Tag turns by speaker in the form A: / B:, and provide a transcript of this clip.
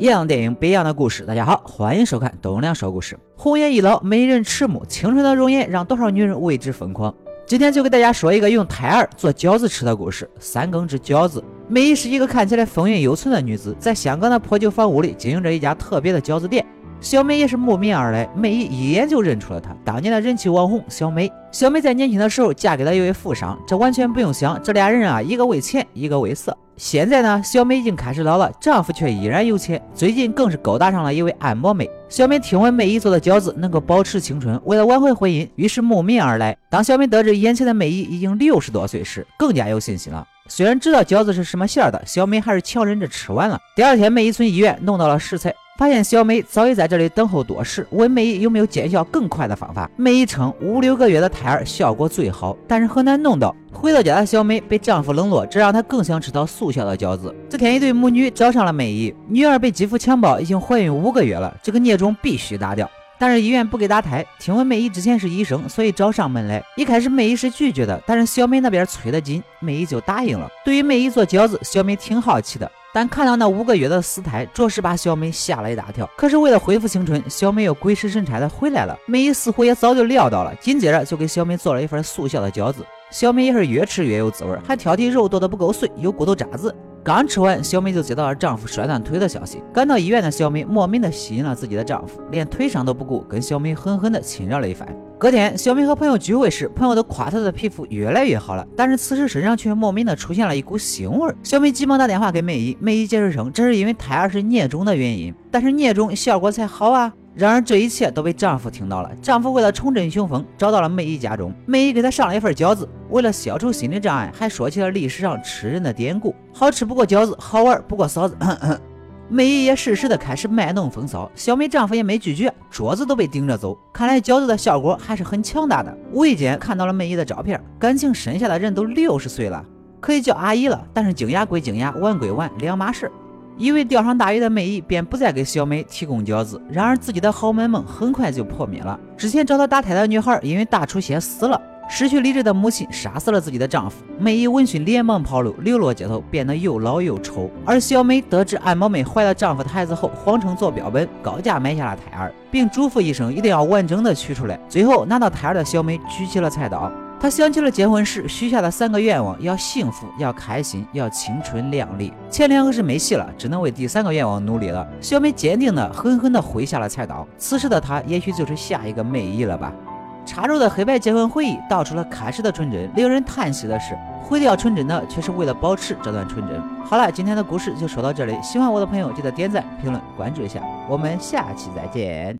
A: 一样电影，不一样的故事。大家好，欢迎收看东梁说故事。红颜易老，美人迟暮，青春的容颜让多少女人为之疯狂。今天就给大家说一个用胎儿做饺子吃的故事——三更之饺子。美姨是一个看起来风韵犹存的女子，在香港的破旧房屋里经营着一家特别的饺子店。小美也是慕名而来，美姨一眼就认出了她，当年的人气网红小美。小美在年轻的时候嫁给了一位富商，这完全不用想，这俩人啊，一个为钱，一个为色。现在呢，小美已经开始老了，丈夫却依然有钱，最近更是勾搭上了一位按摩妹。小美听闻美姨做的饺子能够保持青春，为了挽回婚姻，于是慕名而来。当小美得知眼前的美姨已经六十多岁时，更加有信心了。虽然知道饺子是什么馅儿的，小美还是强忍着吃完了。第二天，美姨从医院弄到了食材。发现小美早已在这里等候多时，问梅姨有没有见效更快的方法。梅姨称五六个月的胎儿效果最好，但是很难弄到。回到家的小美被丈夫冷落，这让她更想吃到速效的饺子。这天，一对母女找上了梅姨，女儿被继父强暴，已经怀孕五个月了，这个孽种必须打掉。但是医院不给打胎，听闻梅姨之前是医生，所以找上门来。一开始梅姨是拒绝的，但是小美那边催得紧，梅姨就答应了。对于梅姨做饺子，小美挺好奇的。但看到那五个月的死胎，着实把小美吓了一大跳。可是为了恢复青春，小美又鬼使神差的回来了。美姨似乎也早就料到了，紧接着就给小美做了一份速效的饺子。小美也是越吃越有滋味，还挑剔肉剁得不够碎，有骨头渣子。刚吃完，小美就接到了丈夫摔断腿的消息。赶到医院的小美莫名的吸引了自己的丈夫，连腿伤都不顾，跟小美狠狠的亲热了一番。隔天，小美和朋友聚会时，朋友都夸她的皮肤越来越好了，但是此时身上却莫名的出现了一股腥味。小美急忙打电话给美姨，美姨解释称这是因为胎儿是孽种的原因，但是孽种效果才好啊。然而这一切都被丈夫听到了。丈夫为了重振雄风，找到了美姨家中。美姨给他上了一份饺子，为了消除心理障碍，还说起了历史上吃人的典故：好吃不过饺子，好玩不过嫂子。美姨也适时的开始卖弄风骚，小美丈夫也没拒绝，桌子都被顶着走。看来饺子的效果还是很强大的。无意间看到了美姨的照片，感情深下的人都六十岁了，可以叫阿姨了。但是惊讶归惊讶，玩归玩，两码事。以为钓上大鱼的美姨便不再给小美提供饺子，然而自己的豪门梦很快就破灭了。之前找她打胎的女孩因为大出血死了，失去理智的母亲杀死了自己的丈夫。美姨闻讯连忙跑路，流落街头，变得又老又丑。而小美得知按摩妹怀了丈夫的孩子后，谎称做标本，高价买下了胎儿，并嘱咐医生一定要完整的取出来。最后拿到胎儿的小美举起了菜刀。他想起了结婚时许下的三个愿望：要幸福，要开心，要青春靓丽。前两个是没戏了，只能为第三个愿望努力了。小美坚定的、狠狠的挥下了菜刀。此时的她，也许就是下一个美姨了吧？插入的黑白结婚回忆道出了开始的纯真。令人叹息的是，毁掉纯真的，却是为了保持这段纯真。好了，今天的故事就说到这里。喜欢我的朋友，记得点赞、评论、关注一下。我们下期再见。